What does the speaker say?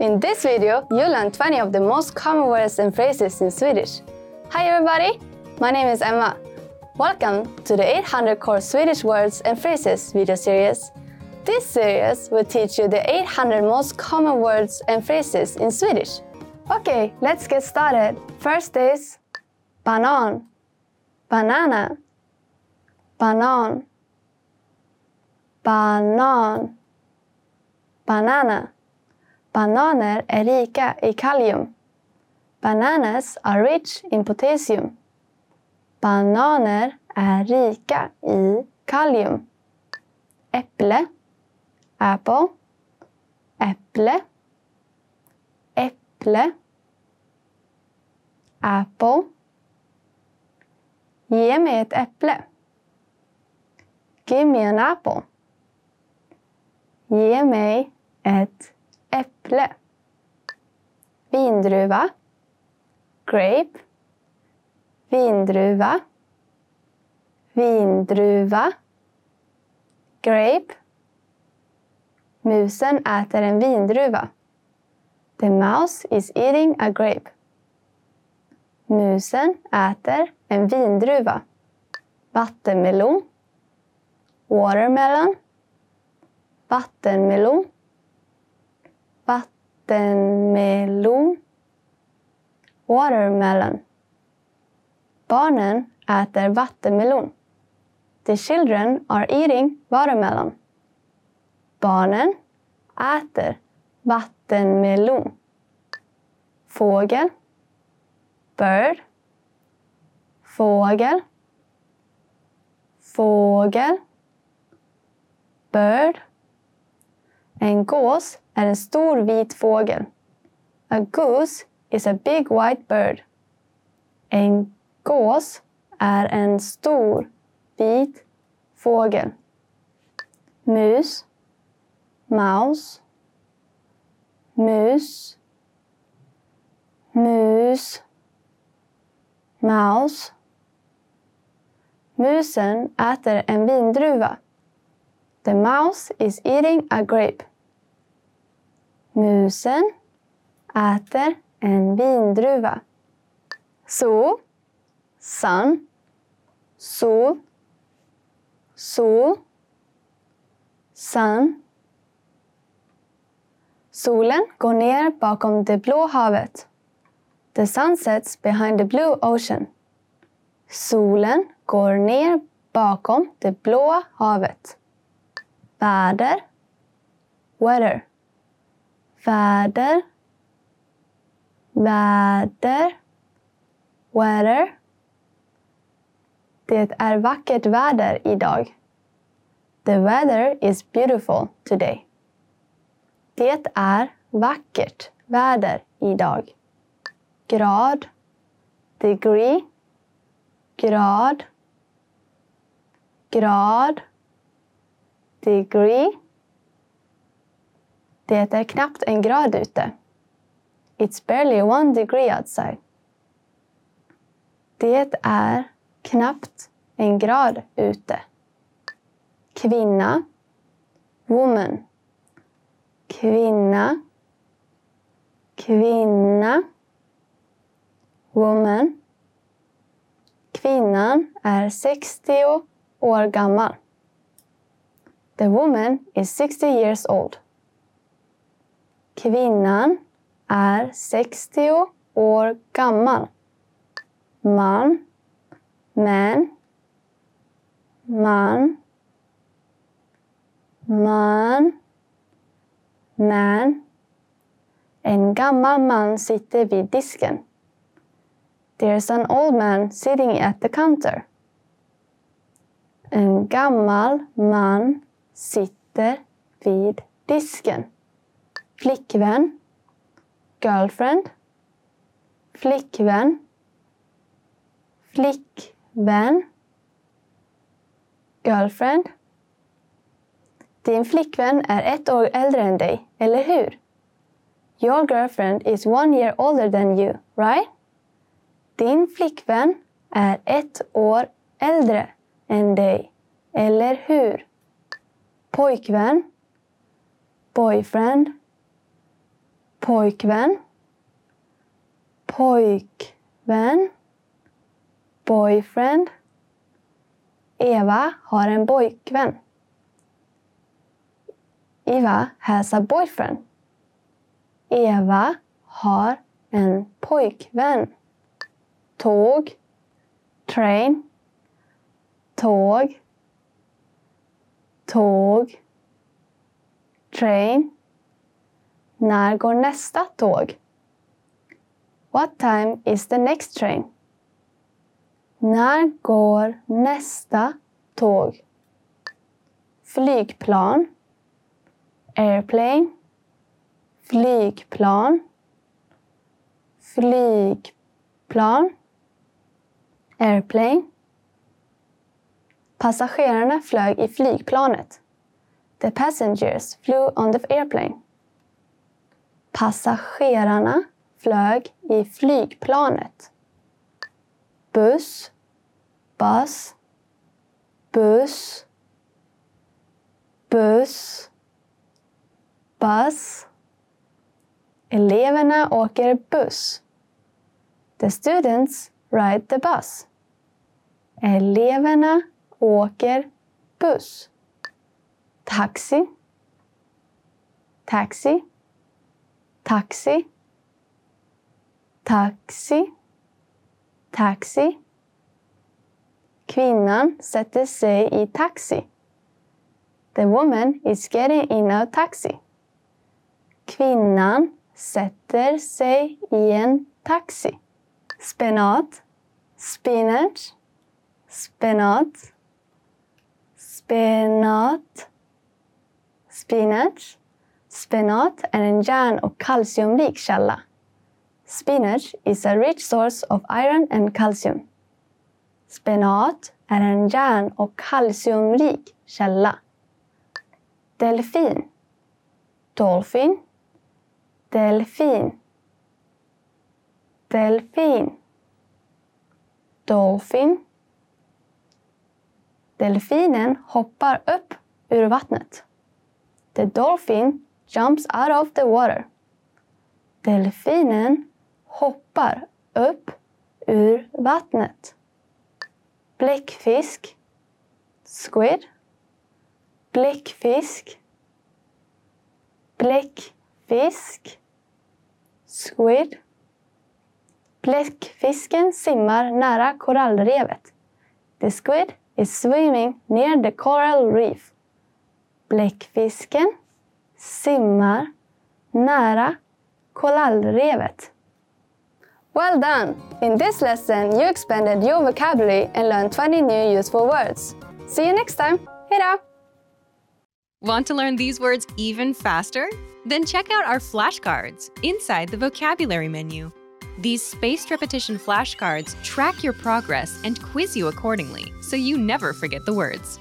In this video, you'll learn 20 of the most common words and phrases in Swedish. Hi everybody! My name is Emma. Welcome to the 800 Core Swedish Words and Phrases video series. This series will teach you the 800 most common words and phrases in Swedish. Okay, let's get started. First is banan, banana, banan, banan, banana. Bananer är rika i kalium. Bananas are rich in potassium. Bananer är rika i kalium. Äpple, apple, äpple, äpple, apple. Ge mig ett äpple. Give me an apple. Ge mig ett äpple. Vindruva. Grape. Vindruva. Vindruva. Grape. Musen äter en vindruva. The mouse is eating a grape. Musen äter en vindruva. Vattenmelon. Watermelon. Vattenmelon. Vattenmelon. Watermelon. Barnen äter vattenmelon. The children are eating watermelon. Barnen äter vattenmelon. Fågel. Bird. Fågel. Fågel. Bird. En gås är en stor vit fågel. A goose is a big white bird. En gås är en stor vit fågel. Mus. Mouse. Mus. Mus. Mouse. Musen äter en vindruva. The mouse is eating a grape. Musen äter en vindruva. Sol, sun, sol, sol, sun. Solen går ner bakom det blå havet. The sun sets behind the blue ocean. Solen går ner bakom det blå havet. Väder, weather. Väder, väder, weather. Det är vackert väder idag. The weather is beautiful today. Det är vackert väder idag. Grad, degree, grad, grad, degree. Det är knappt en grad ute. It's barely one degree outside. Det är knappt en grad ute. Kvinna, woman. Kvinna, kvinna, woman. Kvinnan är 60 år gammal. The woman is 60 years old. Kvinnan är 60 år gammal. Man, man, man, man, man. En gammal man sitter vid disken. There's an old man sitting at the counter. En gammal man sitter vid disken. Flickvän. Girlfriend. Flickvän. Flickvän. Girlfriend. Din flickvän är ett år äldre än dig, eller hur? Your girlfriend is one year older than you, right? Din flickvän är ett år äldre än dig, eller hur? Pojkvän. Boyfriend pojkvän, pojkvän, boyfriend. Eva har en pojkvän. Eva has a boyfriend. Eva har en pojkvän. Tåg, train, tåg, tåg, train. När går nästa tåg? What time is the next train? När går nästa tåg? Flygplan. Airplane. Flygplan. Flygplan. Airplane. Passagerarna flög i flygplanet. The passengers flew on the airplane. Passagerarna flög i flygplanet. Buss, bus, buss, buss, buss. Eleverna åker buss. The students ride the bus. Eleverna åker buss. Taxi, taxi, taxi, taxi, taxi. Kvinnan sätter sig i taxi. The woman is getting in a taxi. Kvinnan sätter sig i en taxi. Spenat, spinach, spenat, spenat, spinach. Spenat är en järn och kalciumrik källa. Spinach is a rich source of iron and calcium. Spenat är en järn och kalciumrik källa. Delfin. Dolphin. Delfin. Delfin. Dolphin. Delfinen hoppar upp ur vattnet. The dolphin jumps out of the water. Delfinen hoppar upp ur vattnet. Bläckfisk. Squid. Bläckfisk. Bläckfisk. Squid. Bläckfisken simmar nära korallrevet. The squid is swimming near the coral reef. Bläckfisken simmar nära korallrevet. Well done! In this lesson, you expanded your vocabulary and learned 20 new useful words. See you next time. Hejdå! Want to learn these words even faster? Then check out our flashcards inside the vocabulary menu. These spaced repetition flashcards track your progress and quiz you accordingly so you never forget the words.